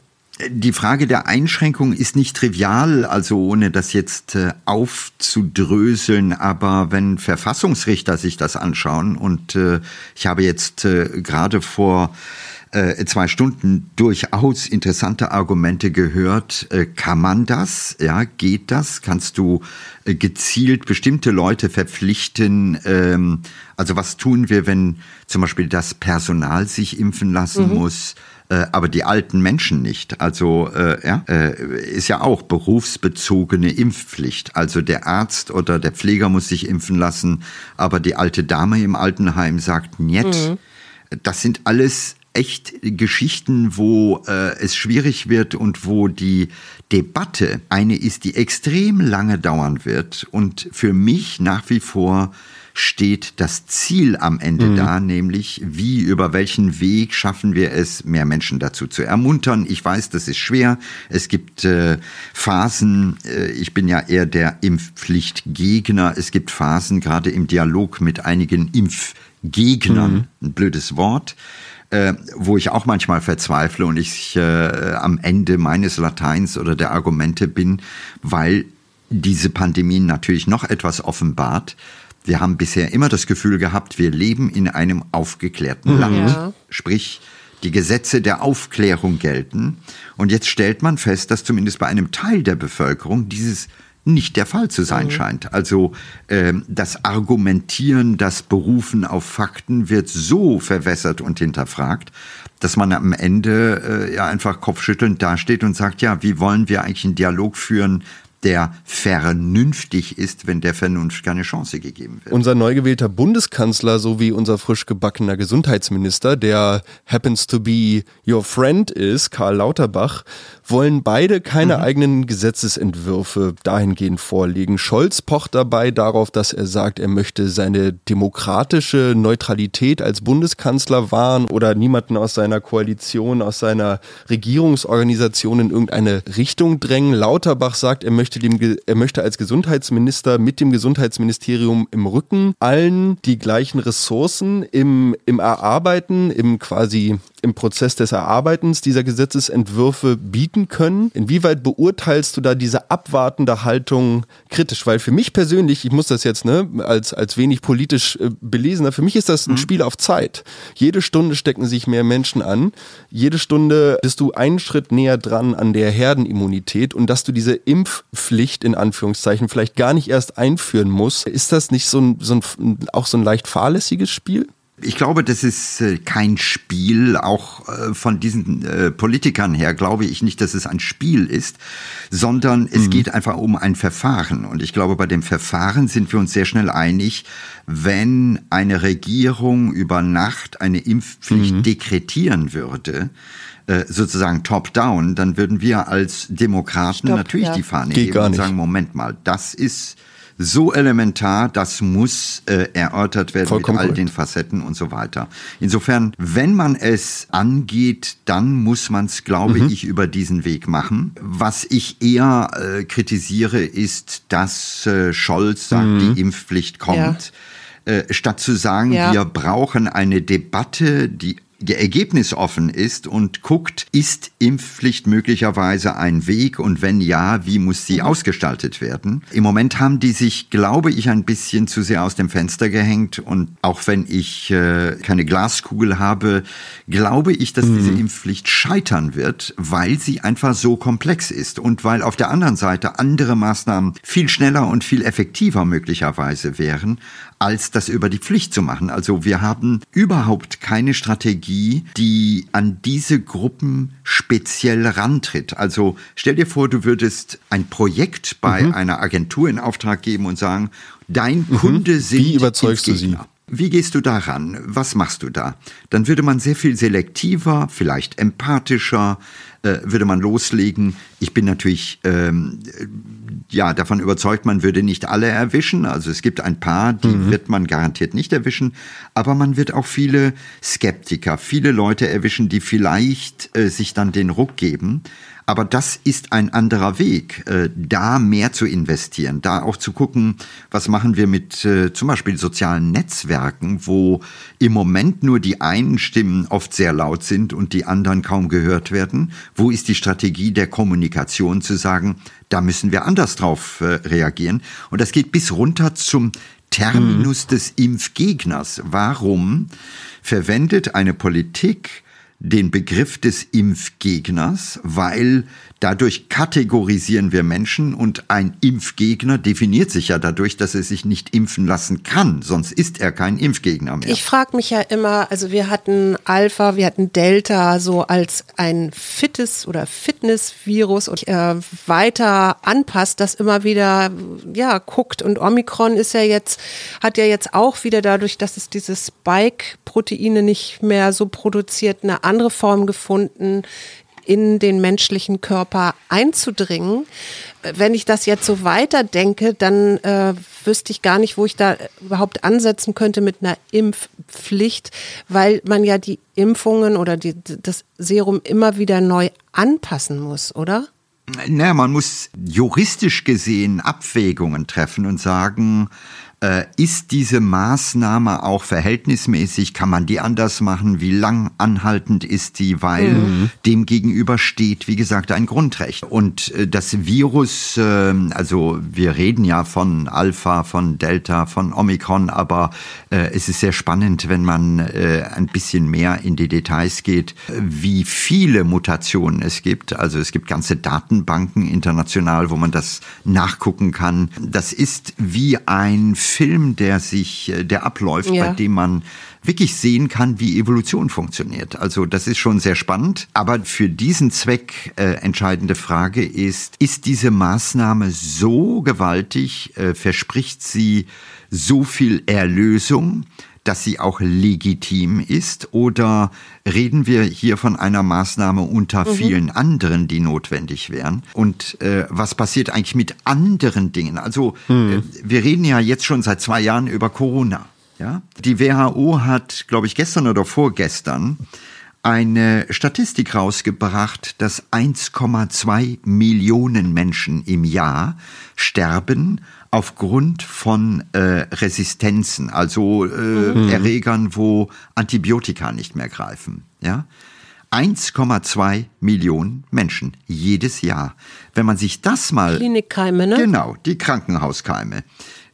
[SPEAKER 2] Die Frage der Einschränkung ist nicht trivial, also ohne das jetzt äh, aufzudröseln, aber wenn Verfassungsrichter sich das anschauen und äh, ich habe jetzt äh, gerade vor äh, zwei Stunden durchaus interessante Argumente gehört. Äh, kann man das? Ja, geht das? Kannst du äh, gezielt bestimmte Leute verpflichten? Ähm, also was tun wir, wenn zum Beispiel das Personal sich impfen lassen mhm. muss? aber die alten Menschen nicht. Also äh, ja, äh, ist ja auch berufsbezogene Impfpflicht. Also der Arzt oder der Pfleger muss sich impfen lassen, aber die alte Dame im Altenheim sagt, niet. Mhm. Das sind alles echt Geschichten, wo äh, es schwierig wird und wo die Debatte eine ist, die extrem lange dauern wird. Und für mich nach wie vor steht das Ziel am Ende mhm. da, nämlich wie, über welchen Weg schaffen wir es, mehr Menschen dazu zu ermuntern. Ich weiß, das ist schwer. Es gibt äh, Phasen, äh, ich bin ja eher der Impfpflichtgegner. Es gibt Phasen, gerade im Dialog mit einigen Impfgegnern, mhm. ein blödes Wort, äh, wo ich auch manchmal verzweifle und ich äh, am Ende meines Lateins oder der Argumente bin, weil diese Pandemie natürlich noch etwas offenbart. Wir haben bisher immer das Gefühl gehabt, wir leben in einem aufgeklärten mhm. Land. Ja. Sprich, die Gesetze der Aufklärung gelten. Und jetzt stellt man fest, dass zumindest bei einem Teil der Bevölkerung dieses nicht der Fall zu sein mhm. scheint. Also äh, das Argumentieren, das Berufen auf Fakten wird so verwässert und hinterfragt, dass man am Ende äh, ja einfach kopfschüttelnd dasteht und sagt, ja, wie wollen wir eigentlich einen Dialog führen der vernünftig ist, wenn der Vernunft keine Chance gegeben wird.
[SPEAKER 3] Unser neu gewählter Bundeskanzler sowie unser frisch gebackener Gesundheitsminister, der happens to be your friend ist, Karl Lauterbach, wollen beide keine mhm. eigenen Gesetzesentwürfe dahingehend vorlegen. Scholz pocht dabei darauf, dass er sagt, er möchte seine demokratische Neutralität als Bundeskanzler wahren oder niemanden aus seiner Koalition, aus seiner Regierungsorganisation in irgendeine Richtung drängen. Lauterbach sagt, er möchte, dem, er möchte als Gesundheitsminister mit dem Gesundheitsministerium im Rücken allen die gleichen Ressourcen im, im Erarbeiten, im quasi im Prozess des Erarbeitens dieser Gesetzesentwürfe bieten können. Inwieweit beurteilst du da diese abwartende Haltung kritisch? Weil für mich persönlich, ich muss das jetzt ne, als, als wenig politisch äh, belesener, für mich ist das ein mhm. Spiel auf Zeit. Jede Stunde stecken sich mehr Menschen an. Jede Stunde bist du einen Schritt näher dran an der Herdenimmunität und dass du diese Impfpflicht in Anführungszeichen vielleicht gar nicht erst einführen musst. Ist das nicht so ein, so ein auch so ein leicht fahrlässiges Spiel?
[SPEAKER 2] Ich glaube, das ist äh, kein Spiel. Auch äh, von diesen äh, Politikern her glaube ich nicht, dass es ein Spiel ist, sondern es mhm. geht einfach um ein Verfahren. Und ich glaube, bei dem Verfahren sind wir uns sehr schnell einig, wenn eine Regierung über Nacht eine Impfpflicht mhm. dekretieren würde, sozusagen top-down, dann würden wir als Demokraten Stopp, natürlich ja. die Fahne heben und sagen, Moment mal, das ist so elementar, das muss äh, erörtert werden Vollkommen mit all korrekt. den Facetten und so weiter. Insofern, wenn man es angeht, dann muss man es, glaube mhm. ich, über diesen Weg machen. Was ich eher äh, kritisiere, ist, dass äh, Scholz sagt, mhm. die Impfpflicht kommt. Ja. Äh, statt zu sagen, ja. wir brauchen eine Debatte, die ergebnisoffen ist und guckt, ist Impfpflicht möglicherweise ein Weg und wenn ja, wie muss sie mhm. ausgestaltet werden? Im Moment haben die sich, glaube ich, ein bisschen zu sehr aus dem Fenster gehängt und auch wenn ich äh, keine Glaskugel habe, glaube ich, dass mhm. diese Impfpflicht scheitern wird, weil sie einfach so komplex ist und weil auf der anderen Seite andere Maßnahmen viel schneller und viel effektiver möglicherweise wären, als das über die Pflicht zu machen. Also wir haben überhaupt keine Strategie, die an diese Gruppen speziell rantritt. Also stell dir vor, du würdest ein Projekt bei mhm. einer Agentur in Auftrag geben und sagen, dein mhm. Kunde sind
[SPEAKER 3] Wie überzeugst du sie?
[SPEAKER 2] Wie gehst du daran? Was machst du da? Dann würde man sehr viel selektiver, vielleicht empathischer, äh, würde man loslegen. Ich bin natürlich ähm, ja davon überzeugt, man würde nicht alle erwischen. Also es gibt ein paar, die mhm. wird man garantiert nicht erwischen, aber man wird auch viele Skeptiker, viele Leute erwischen, die vielleicht äh, sich dann den Ruck geben. Aber das ist ein anderer Weg, äh, da mehr zu investieren, da auch zu gucken, was machen wir mit äh, zum Beispiel sozialen Netzwerken, wo im Moment nur die einen Stimmen oft sehr laut sind und die anderen kaum gehört werden. Wo ist die Strategie der Kommunikation zu sagen, da müssen wir anders drauf äh, reagieren? Und das geht bis runter zum Terminus mhm. des Impfgegners. Warum verwendet eine Politik den Begriff des Impfgegners, weil Dadurch kategorisieren wir Menschen und ein Impfgegner definiert sich ja dadurch, dass er sich nicht impfen lassen kann, sonst ist er kein Impfgegner mehr.
[SPEAKER 1] Ich frage mich ja immer, also wir hatten Alpha, wir hatten Delta so als ein fittes oder Fitnessvirus und äh, weiter anpasst, das immer wieder ja guckt. Und Omikron ist ja jetzt hat ja jetzt auch wieder dadurch, dass es diese Spike-Proteine nicht mehr so produziert, eine andere Form gefunden in den menschlichen Körper einzudringen. Wenn ich das jetzt so weiterdenke, dann äh, wüsste ich gar nicht, wo ich da überhaupt ansetzen könnte mit einer Impfpflicht, weil man ja die Impfungen oder die, das Serum immer wieder neu anpassen muss, oder?
[SPEAKER 2] Naja, man muss juristisch gesehen Abwägungen treffen und sagen, äh, ist diese Maßnahme auch verhältnismäßig? Kann man die anders machen? Wie lang anhaltend ist die? Weil mhm. dem gegenüber steht, wie gesagt, ein Grundrecht. Und äh, das Virus, äh, also wir reden ja von Alpha, von Delta, von Omikron, aber äh, es ist sehr spannend, wenn man äh, ein bisschen mehr in die Details geht, wie viele Mutationen es gibt. Also es gibt ganze Datenbanken international, wo man das nachgucken kann. Das ist wie ein Film, der sich, äh, der abläuft, ja. bei dem man wirklich sehen kann, wie Evolution funktioniert. Also das ist schon sehr spannend. Aber für diesen Zweck äh, entscheidende Frage ist, ist diese Maßnahme so gewaltig, äh, verspricht sie so viel Erlösung, dass sie auch legitim ist? Oder reden wir hier von einer Maßnahme unter mhm. vielen anderen, die notwendig wären? Und äh, was passiert eigentlich mit anderen Dingen? Also mhm. äh, wir reden ja jetzt schon seit zwei Jahren über Corona. Ja? Die WHO hat, glaube ich, gestern oder vorgestern eine Statistik rausgebracht, dass 1,2 Millionen Menschen im Jahr sterben aufgrund von äh, Resistenzen, also äh, mhm. Erregern, wo Antibiotika nicht mehr greifen. Ja? 1,2 Millionen Menschen jedes Jahr. Wenn man sich das mal.
[SPEAKER 1] Klinikkeime, ne?
[SPEAKER 2] Genau, die Krankenhauskeime.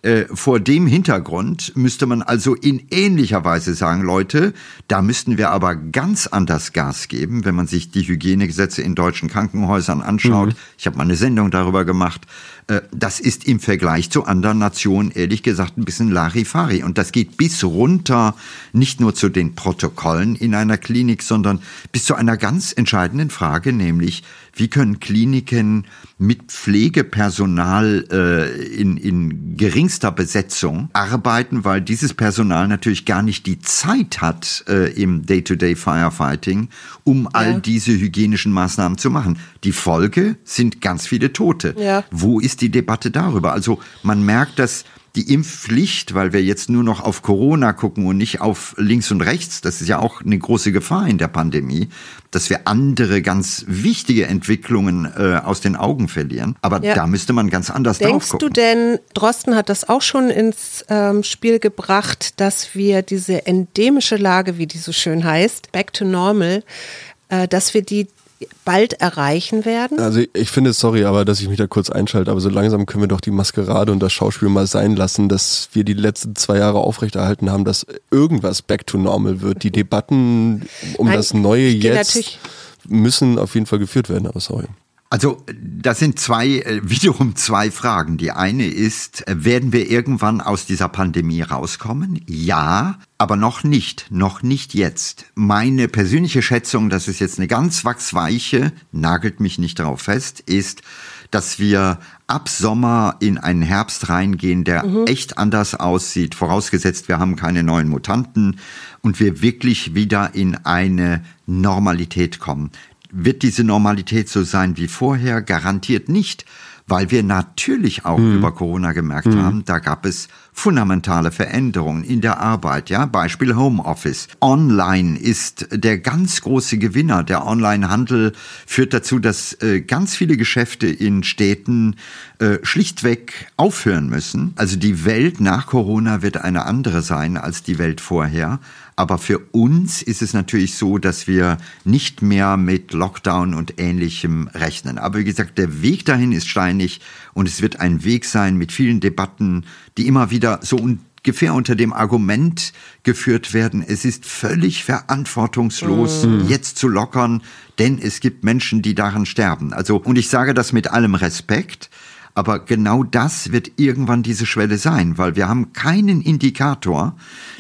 [SPEAKER 2] Äh, vor dem Hintergrund müsste man also in ähnlicher Weise sagen, Leute, da müssten wir aber ganz anders Gas geben, wenn man sich die Hygienegesetze in deutschen Krankenhäusern anschaut. Mhm. Ich habe mal eine Sendung darüber gemacht. Äh, das ist im Vergleich zu anderen Nationen ehrlich gesagt ein bisschen Larifari. Und das geht bis runter, nicht nur zu den Protokollen in einer Klinik, sondern bis zu einer ganz entscheidenden Frage, nämlich wie können Kliniken mit Pflegepersonal äh, in, in geringster Besetzung arbeiten, weil dieses Personal natürlich gar nicht die Zeit hat äh, im Day-to-Day Firefighting, um ja. all diese hygienischen Maßnahmen zu machen. Die Folge sind ganz viele Tote. Ja. Wo ist die Debatte darüber? Also man merkt, dass die Impfpflicht, weil wir jetzt nur noch auf Corona gucken und nicht auf links und rechts, das ist ja auch eine große Gefahr in der Pandemie, dass wir andere ganz wichtige Entwicklungen äh, aus den Augen verlieren. Aber ja. da müsste man ganz anders
[SPEAKER 1] Denkst
[SPEAKER 2] drauf gucken.
[SPEAKER 1] Denkst du denn, Drosten hat das auch schon ins ähm, Spiel gebracht, dass wir diese endemische Lage, wie die so schön heißt, back to normal, äh, dass wir die bald erreichen werden?
[SPEAKER 3] Also ich finde, sorry, aber dass ich mich da kurz einschalte, aber so langsam können wir doch die Maskerade und das Schauspiel mal sein lassen, dass wir die letzten zwei Jahre aufrechterhalten haben, dass irgendwas back to normal wird. Die Debatten um Nein, das Neue jetzt müssen auf jeden Fall geführt werden, aber sorry.
[SPEAKER 2] Also das sind zwei, äh, wiederum zwei Fragen. Die eine ist, äh, werden wir irgendwann aus dieser Pandemie rauskommen? Ja, aber noch nicht, noch nicht jetzt. Meine persönliche Schätzung, das ist jetzt eine ganz wachsweiche, nagelt mich nicht darauf fest, ist, dass wir ab Sommer in einen Herbst reingehen, der mhm. echt anders aussieht, vorausgesetzt wir haben keine neuen Mutanten und wir wirklich wieder in eine Normalität kommen. Wird diese Normalität so sein wie vorher? Garantiert nicht, weil wir natürlich auch mhm. über Corona gemerkt mhm. haben, da gab es fundamentale Veränderungen in der Arbeit, ja, Beispiel Homeoffice. Online ist der ganz große Gewinner. Der Onlinehandel führt dazu, dass äh, ganz viele Geschäfte in Städten äh, schlichtweg aufhören müssen. Also die Welt nach Corona wird eine andere sein als die Welt vorher. Aber für uns ist es natürlich so, dass wir nicht mehr mit Lockdown und ähnlichem rechnen. Aber wie gesagt, der Weg dahin ist steinig und es wird ein Weg sein mit vielen Debatten, die immer wieder so ungefähr unter dem Argument geführt werden, es ist völlig verantwortungslos, mhm. jetzt zu lockern, denn es gibt Menschen, die daran sterben. Also, und ich sage das mit allem Respekt, aber genau das wird irgendwann diese Schwelle sein, weil wir haben keinen Indikator,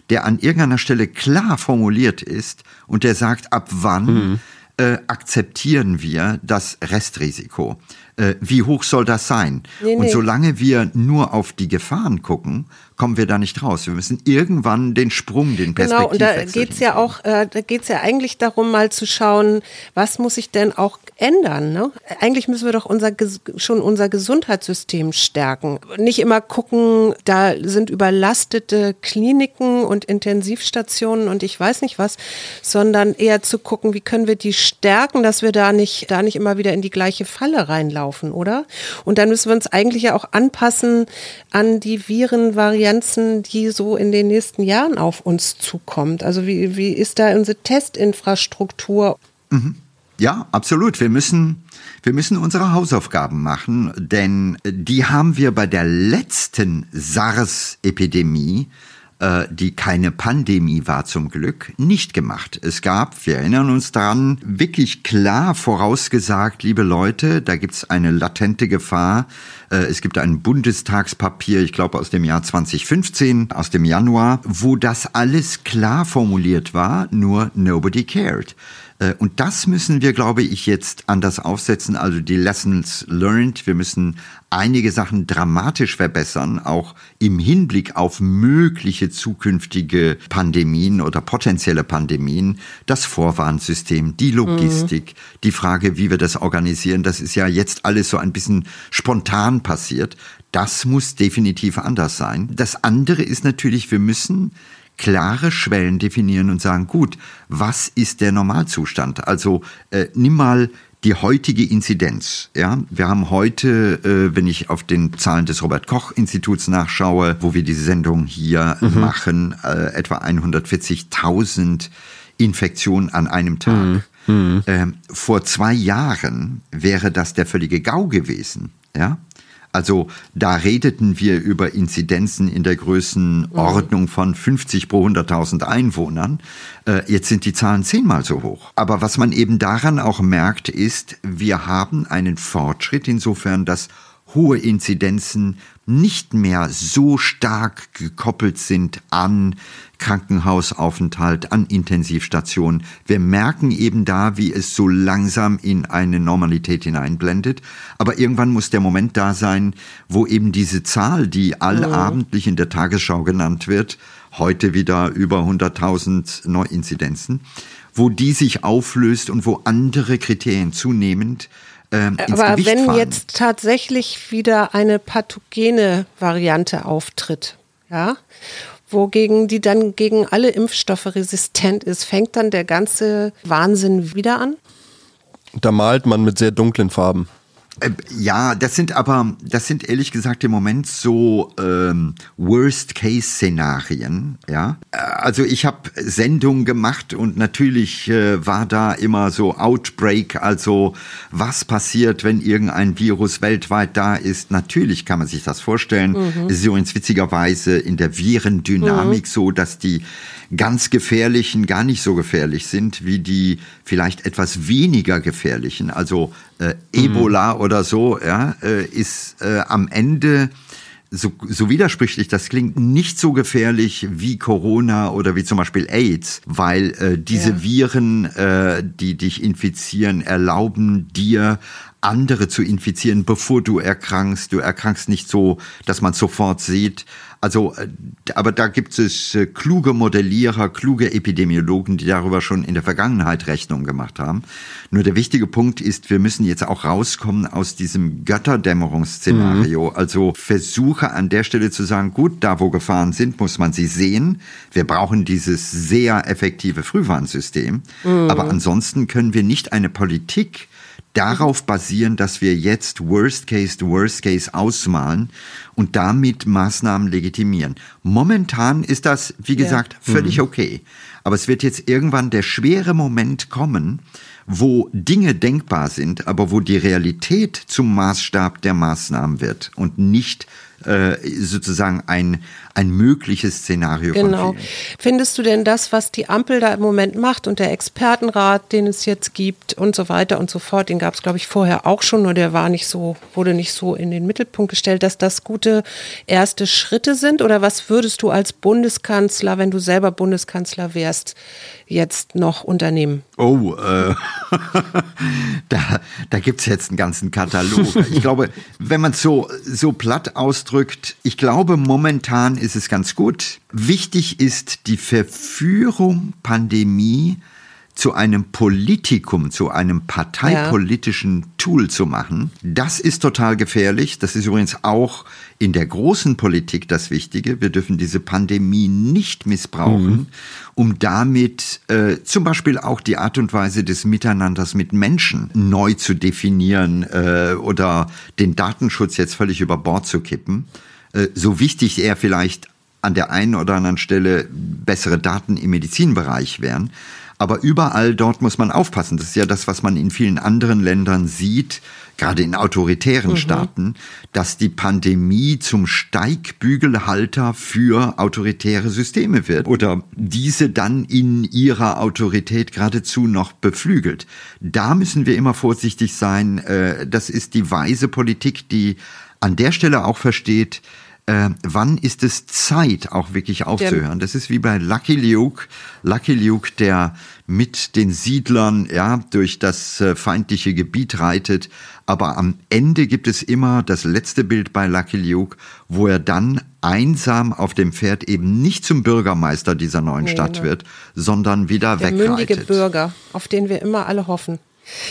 [SPEAKER 2] der an irgendeiner Stelle klar formuliert ist und der sagt, ab wann mhm. äh, akzeptieren wir das Restrisiko äh, wie hoch soll das sein? Nee, und solange wir nur auf die Gefahren gucken, kommen wir da nicht raus. Wir müssen irgendwann den Sprung, den Perspektiv Genau, und
[SPEAKER 1] da geht es ja auch, äh, da geht es ja eigentlich darum, mal zu schauen, was muss sich denn auch ändern. Ne? Eigentlich müssen wir doch unser, schon unser Gesundheitssystem stärken. Nicht immer gucken, da sind überlastete Kliniken und Intensivstationen und ich weiß nicht was, sondern eher zu gucken, wie können wir die stärken, dass wir da nicht, da nicht immer wieder in die gleiche Falle reinlaufen, oder? Und dann müssen wir uns eigentlich ja auch anpassen an die Virenvarianten Grenzen, die so in den nächsten Jahren auf uns zukommt? Also wie, wie ist da unsere Testinfrastruktur?
[SPEAKER 2] Mhm. Ja, absolut. Wir müssen, wir müssen unsere Hausaufgaben machen, denn die haben wir bei der letzten SARS-Epidemie die keine Pandemie war zum Glück, nicht gemacht. Es gab, wir erinnern uns daran, wirklich klar vorausgesagt, liebe Leute, da gibt es eine latente Gefahr. Äh, es gibt ein Bundestagspapier, ich glaube aus dem Jahr 2015, aus dem Januar, wo das alles klar formuliert war, nur nobody cared. Äh, und das müssen wir, glaube ich, jetzt anders aufsetzen. Also die Lessons learned. Wir müssen einige Sachen dramatisch verbessern, auch im Hinblick auf mögliche zukünftige Pandemien oder potenzielle Pandemien. Das Vorwarnsystem, die Logistik, mhm. die Frage, wie wir das organisieren. Das ist ja jetzt alles so ein bisschen spontan passiert. Das muss definitiv anders sein. Das andere ist natürlich, wir müssen klare Schwellen definieren und sagen, gut, was ist der Normalzustand? Also äh, nimm mal die heutige Inzidenz. Ja, wir haben heute, äh, wenn ich auf den Zahlen des Robert Koch Instituts nachschaue, wo wir diese Sendung hier mhm. machen, äh, etwa 140.000 Infektionen an einem Tag. Mhm. Mhm. Ähm, vor zwei Jahren wäre das der völlige GAU gewesen. Ja, also da redeten wir über Inzidenzen in der Größenordnung von 50 pro 100.000 Einwohnern. Äh, jetzt sind die Zahlen zehnmal so hoch. Aber was man eben daran auch merkt, ist, wir haben einen Fortschritt insofern, dass hohe Inzidenzen nicht mehr so stark gekoppelt sind an Krankenhausaufenthalt, an Intensivstationen. Wir merken eben da, wie es so langsam in eine Normalität hineinblendet. Aber irgendwann muss der Moment da sein, wo eben diese Zahl, die allabendlich in der Tagesschau genannt wird, heute wieder über 100.000 Neuinzidenzen, wo die sich auflöst und wo andere Kriterien zunehmend ähm, ins
[SPEAKER 1] Aber
[SPEAKER 2] Gewicht
[SPEAKER 1] wenn
[SPEAKER 2] fallen.
[SPEAKER 1] jetzt tatsächlich wieder eine pathogene Variante auftritt, ja, wogegen die dann gegen alle Impfstoffe resistent ist, fängt dann der ganze Wahnsinn wieder an?
[SPEAKER 3] Da malt man mit sehr dunklen Farben.
[SPEAKER 2] Äh, Ja, das sind aber, das sind ehrlich gesagt im Moment so ähm, Worst-Case-Szenarien. Ja, Äh, also ich habe Sendungen gemacht und natürlich äh, war da immer so Outbreak, also was passiert, wenn irgendein Virus weltweit da ist. Natürlich kann man sich das vorstellen. Es ist übrigens witzigerweise in der Virendynamik so, dass die ganz gefährlichen gar nicht so gefährlich sind wie die vielleicht etwas weniger gefährlichen. Also äh, Ebola oder so, ja, äh, ist äh, am Ende so, so widersprüchlich das klingt, nicht so gefährlich wie Corona oder wie zum Beispiel AIDS, weil äh, diese
[SPEAKER 1] Ja.
[SPEAKER 2] Viren, äh, die dich infizieren, erlauben dir andere zu infizieren, bevor du erkrankst. Du erkrankst nicht so, dass man sofort sieht. Also, äh, aber da gibt es äh, kluge Modellierer, kluge Epidemiologen, die darüber schon in der Vergangenheit Rechnung gemacht haben. Nur der wichtige Punkt ist, wir müssen jetzt auch rauskommen aus diesem Götterdämmerungsszenario. Also versuche an der Stelle zu sagen, gut, da wo Gefahren sind, muss man sie sehen. Wir brauchen dieses sehr effektive Frühwarnsystem. Aber ansonsten können wir nicht eine Politik darauf basieren, dass wir jetzt Worst Case, Worst Case ausmalen und damit Maßnahmen legitimieren. Momentan ist das, wie gesagt, völlig okay. Aber es wird jetzt irgendwann der schwere Moment kommen, wo Dinge denkbar sind, aber wo die Realität zum Maßstab der Maßnahmen wird und nicht äh, sozusagen ein, ein mögliches Szenario
[SPEAKER 1] Genau. Findest du denn das, was die Ampel da im Moment macht und der Expertenrat, den es jetzt gibt und so weiter und so fort, den gab es, glaube ich, vorher auch schon, nur der war nicht so, wurde nicht so in den Mittelpunkt gestellt, dass das gute erste Schritte sind? Oder was würdest du als Bundeskanzler, wenn du selber Bundeskanzler wärst, jetzt noch unternehmen?
[SPEAKER 2] Oh, äh, da, da gibt's jetzt einen ganzen Katalog. Ich glaube, wenn man es so, so platt ausdrückt, ich glaube, momentan ist es ganz gut. Wichtig ist die Verführung Pandemie zu einem Politikum, zu einem parteipolitischen Tool zu machen, das ist total gefährlich. Das ist übrigens auch in der großen Politik das Wichtige. Wir dürfen diese Pandemie nicht missbrauchen, um damit äh, zum Beispiel auch die Art und Weise des Miteinanders mit Menschen neu zu definieren äh, oder den Datenschutz jetzt völlig über Bord zu kippen. Äh, so wichtig er vielleicht an der einen oder anderen Stelle bessere Daten im Medizinbereich wären. Aber überall dort muss man aufpassen. Das ist ja das, was man in vielen anderen Ländern sieht, gerade in autoritären Staaten, dass die Pandemie zum Steigbügelhalter für autoritäre Systeme wird oder diese dann in ihrer Autorität geradezu noch beflügelt. Da müssen wir immer vorsichtig sein. Äh, Das ist die weise Politik, die an der Stelle auch versteht, äh, wann ist es Zeit, auch wirklich aufzuhören? Das ist wie bei Lucky Luke. Lucky Luke, der mit den Siedlern ja durch das äh, feindliche Gebiet reitet. Aber am Ende gibt es immer das letzte Bild bei Lucky Luke, wo er dann einsam auf dem Pferd eben nicht zum Bürgermeister dieser neuen Stadt
[SPEAKER 1] genau.
[SPEAKER 2] wird, sondern wieder
[SPEAKER 1] Der mündige
[SPEAKER 2] wegreitet.
[SPEAKER 1] Bürger, auf den wir immer alle hoffen.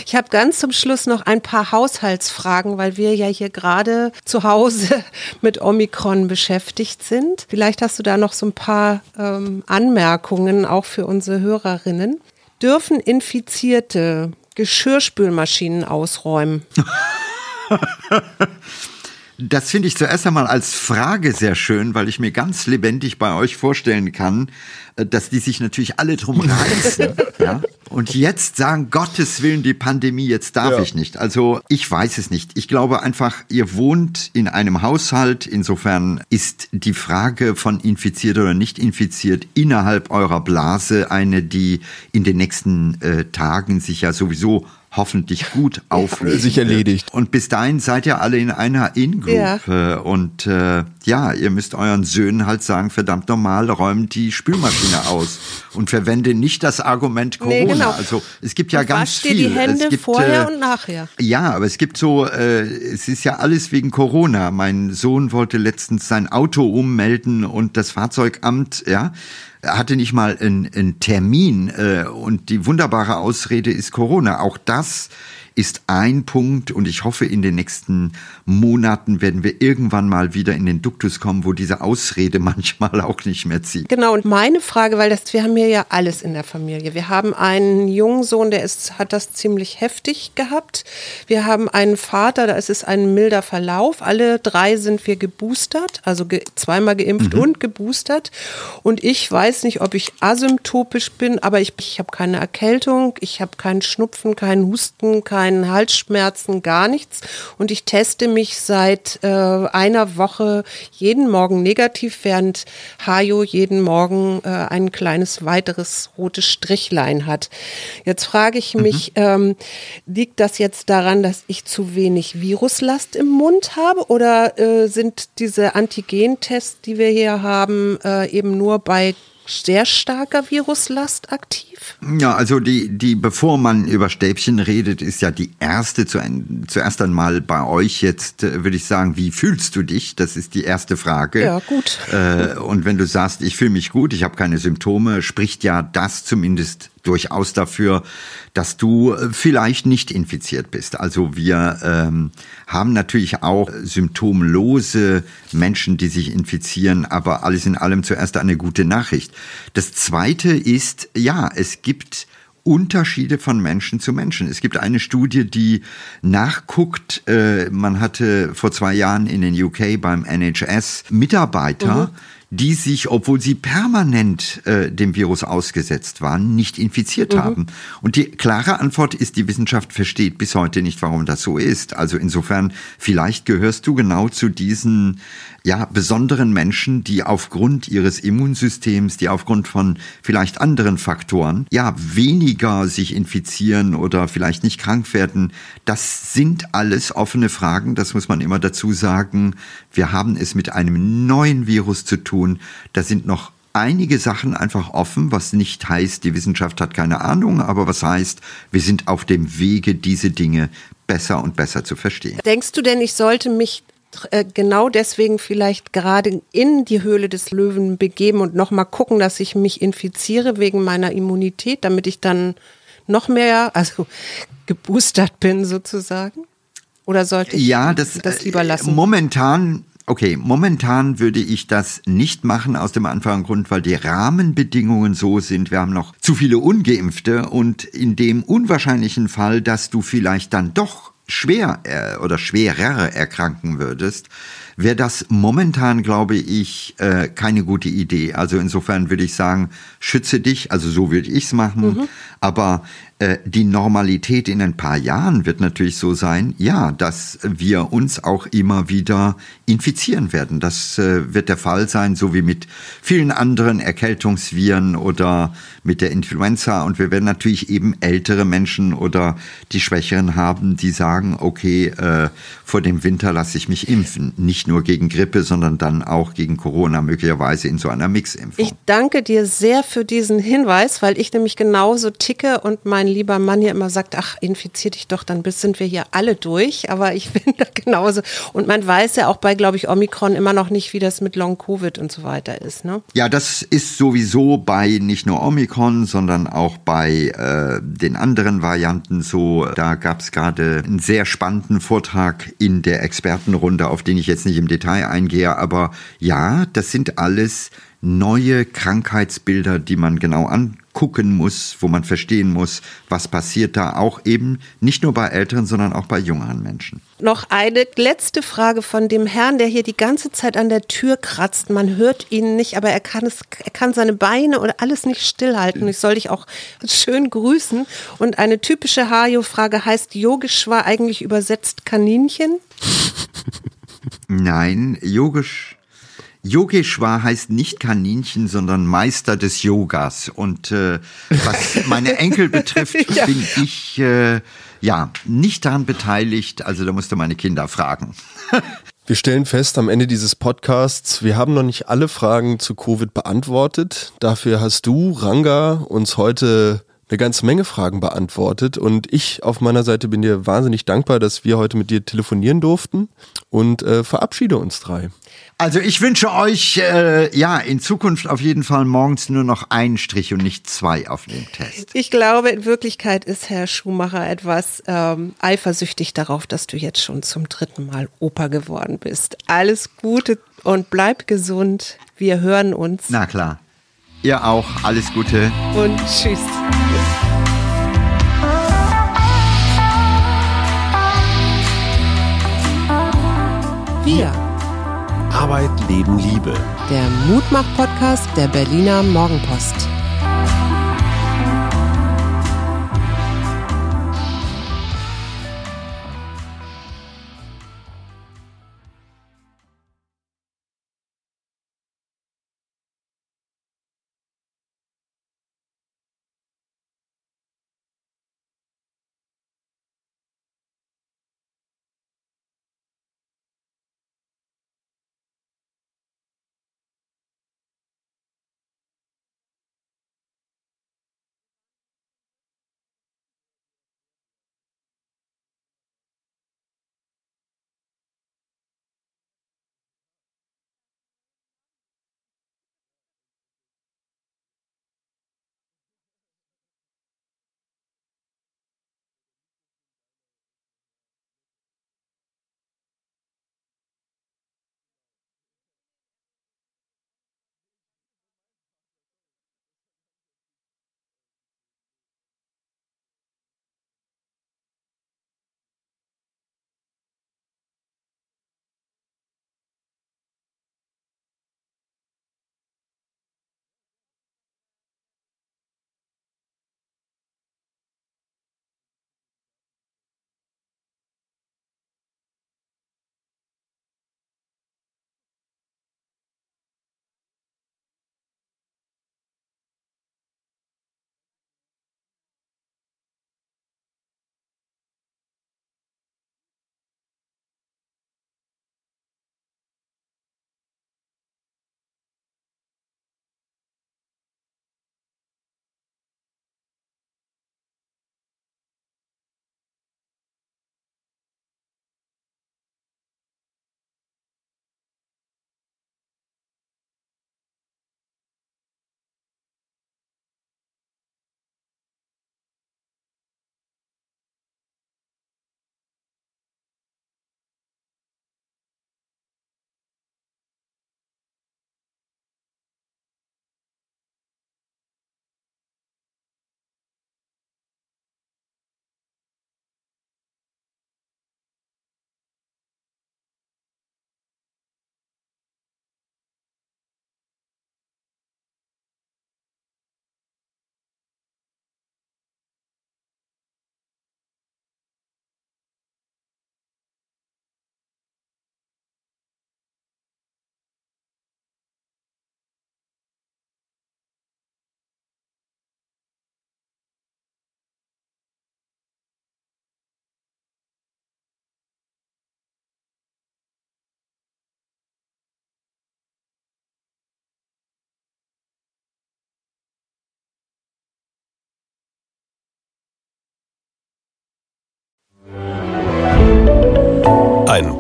[SPEAKER 1] Ich habe ganz zum Schluss noch ein paar Haushaltsfragen, weil wir ja hier gerade zu Hause mit Omikron beschäftigt sind. Vielleicht hast du da noch so ein paar ähm, Anmerkungen auch für unsere Hörerinnen. Dürfen Infizierte Geschirrspülmaschinen ausräumen?
[SPEAKER 2] Das finde ich zuerst einmal als Frage sehr schön, weil ich mir ganz lebendig bei euch vorstellen kann, äh, dass die sich natürlich alle drum reißen. ja? Und jetzt sagen, Gottes Willen, die Pandemie, jetzt darf
[SPEAKER 3] Ja.
[SPEAKER 2] ich nicht. Also ich weiß es nicht. Ich glaube einfach, ihr wohnt in einem Haushalt. Insofern ist die Frage von infiziert oder nicht infiziert innerhalb eurer Blase eine, die in den nächsten äh, Tagen sich ja sowieso hoffentlich gut auflösen.
[SPEAKER 3] Sich erledigt.
[SPEAKER 2] Und bis dahin seid ihr alle in einer In-Group. Ja. Und äh, ja, ihr müsst euren Söhnen halt sagen, verdammt normal, räumt die Spülmaschine aus und verwende nicht das Argument Corona. Nee, genau. Also es gibt ja und ganz viel.
[SPEAKER 1] Dir die Hände gibt, vorher äh, und nachher.
[SPEAKER 2] Ja, aber es gibt so, äh, es ist ja alles wegen Corona. Mein Sohn wollte letztens sein Auto ummelden und das Fahrzeugamt, ja, hatte nicht mal einen Termin äh, und die wunderbare Ausrede ist Corona. Auch das ist ein Punkt und ich hoffe, in den nächsten Monaten werden wir irgendwann mal wieder in den Duktus kommen, wo diese Ausrede manchmal auch nicht mehr zieht.
[SPEAKER 1] Genau, und meine Frage, weil das, wir haben hier ja alles in der Familie. Wir haben einen jungen Sohn, der ist, hat das ziemlich heftig gehabt. Wir haben einen Vater, da ist es ein milder Verlauf. Alle drei sind wir geboostert, also ge zweimal geimpft mhm. und geboostert. Und ich weiß nicht, ob ich asymptotisch bin, aber ich, ich habe keine Erkältung, ich habe keinen Schnupfen, keinen Husten, keinen keinen Halsschmerzen, gar nichts. Und ich teste mich seit äh, einer Woche jeden Morgen negativ, während Hajo jeden Morgen äh, ein kleines weiteres rotes Strichlein hat. Jetzt frage ich mich, mhm. ähm, liegt das jetzt daran, dass ich zu wenig Viruslast im Mund habe oder äh, sind diese Antigentests, die wir hier haben, äh, eben nur bei sehr starker Viruslast aktiv?
[SPEAKER 2] Ja, also die, die, bevor man über Stäbchen redet, ist ja die erste zu, zuerst einmal bei euch jetzt, äh, würde ich sagen, wie fühlst du dich? Das ist die erste Frage.
[SPEAKER 1] Ja, gut.
[SPEAKER 2] Äh, und wenn du sagst, ich fühle mich gut, ich habe keine Symptome, spricht ja das zumindest durchaus dafür, dass du äh, vielleicht nicht infiziert bist. Also wir ähm, haben natürlich auch symptomlose Menschen, die sich infizieren, aber alles in allem zuerst eine gute Nachricht. Das Zweite ist, ja, es gibt Unterschiede von Menschen zu Menschen. Es gibt eine Studie, die nachguckt, äh, man hatte vor zwei Jahren in den UK beim NHS Mitarbeiter, mhm die sich, obwohl sie permanent äh, dem Virus ausgesetzt waren, nicht infiziert mhm. haben. Und die klare Antwort ist, die Wissenschaft versteht bis heute nicht, warum das so ist. Also insofern, vielleicht gehörst du genau zu diesen ja, besonderen Menschen, die aufgrund ihres Immunsystems, die aufgrund von vielleicht anderen Faktoren, ja, weniger sich infizieren oder vielleicht nicht krank werden. Das sind alles offene Fragen. Das muss man immer dazu sagen. Wir haben es mit einem neuen Virus zu tun. Da sind noch einige Sachen einfach offen, was nicht heißt, die Wissenschaft hat keine Ahnung, aber was heißt, wir sind auf dem Wege, diese Dinge besser und besser zu verstehen.
[SPEAKER 1] Denkst du denn, ich sollte mich genau deswegen vielleicht gerade in die Höhle des Löwen begeben und nochmal gucken, dass ich mich infiziere wegen meiner Immunität, damit ich dann noch mehr, also geboostert bin sozusagen? Oder sollte ich
[SPEAKER 2] ja, das, das lieber lassen? Momentan Okay, momentan würde ich das nicht machen aus dem einfachen Grund, weil die Rahmenbedingungen so sind. Wir haben noch zu viele Ungeimpfte und in dem unwahrscheinlichen Fall, dass du vielleicht dann doch schwer äh, oder schwerer erkranken würdest, wäre das momentan, glaube ich, äh, keine gute Idee. Also insofern würde ich sagen, schütze dich, also so würde ich es machen. Mhm. Aber die Normalität in ein paar Jahren wird natürlich so sein, ja, dass wir uns auch immer wieder infizieren werden. Das äh, wird der Fall sein, so wie mit vielen anderen Erkältungsviren oder mit der Influenza. Und wir werden natürlich eben ältere Menschen oder die Schwächeren haben, die sagen, okay, äh, vor dem Winter lasse ich mich impfen. Nicht nur gegen Grippe, sondern dann auch gegen Corona, möglicherweise in so einer Miximpfung.
[SPEAKER 1] Ich danke dir sehr für diesen Hinweis, weil ich nämlich genauso ticke und mein lieber Mann hier immer sagt, ach, infizier dich doch, dann sind wir hier alle durch. Aber ich bin da genauso. Und man weiß ja auch bei, glaube ich, Omikron immer noch nicht, wie das mit Long-Covid und so weiter ist. Ne?
[SPEAKER 2] Ja, das ist sowieso bei nicht nur Omikron, sondern auch bei äh, den anderen Varianten so. Da gab es gerade einen sehr spannenden Vortrag in der Expertenrunde, auf den ich jetzt nicht im Detail eingehe. Aber ja, das sind alles neue Krankheitsbilder, die man genau angucken muss, wo man verstehen muss, was passiert da auch eben nicht nur bei älteren, sondern auch bei jüngeren Menschen.
[SPEAKER 1] Noch eine letzte Frage von dem Herrn, der hier die ganze Zeit an der Tür kratzt. Man hört ihn nicht, aber er kann es, er kann seine Beine oder alles nicht stillhalten. Ich soll dich auch schön grüßen. Und eine typische Hajo-Frage heißt Yogeshwar eigentlich übersetzt Kaninchen?
[SPEAKER 2] Nein, Yogisch Yogeshwar heißt nicht Kaninchen, sondern Meister des Yogas. Und äh, was meine Enkel betrifft, ja. bin ich äh, ja nicht daran beteiligt. Also da musste meine Kinder fragen.
[SPEAKER 3] Wir stellen fest am Ende dieses Podcasts, wir haben noch nicht alle Fragen zu Covid beantwortet. Dafür hast du, Ranga, uns heute eine ganze Menge Fragen beantwortet und ich auf meiner Seite bin dir wahnsinnig dankbar, dass wir heute mit dir telefonieren durften und äh, verabschiede uns drei.
[SPEAKER 2] Also ich wünsche euch äh, ja in Zukunft auf jeden Fall morgens nur noch einen Strich und nicht zwei auf dem Test.
[SPEAKER 1] Ich glaube, in Wirklichkeit ist Herr Schumacher etwas ähm, eifersüchtig darauf, dass du jetzt schon zum dritten Mal Opa geworden bist. Alles Gute und bleib gesund. Wir hören uns.
[SPEAKER 2] Na klar. Ihr auch. Alles Gute.
[SPEAKER 1] Und tschüss. Wir
[SPEAKER 4] Arbeit, Leben, Liebe.
[SPEAKER 1] Der Mutmach-Podcast der Berliner Morgenpost.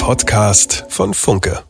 [SPEAKER 4] Podcast von Funke.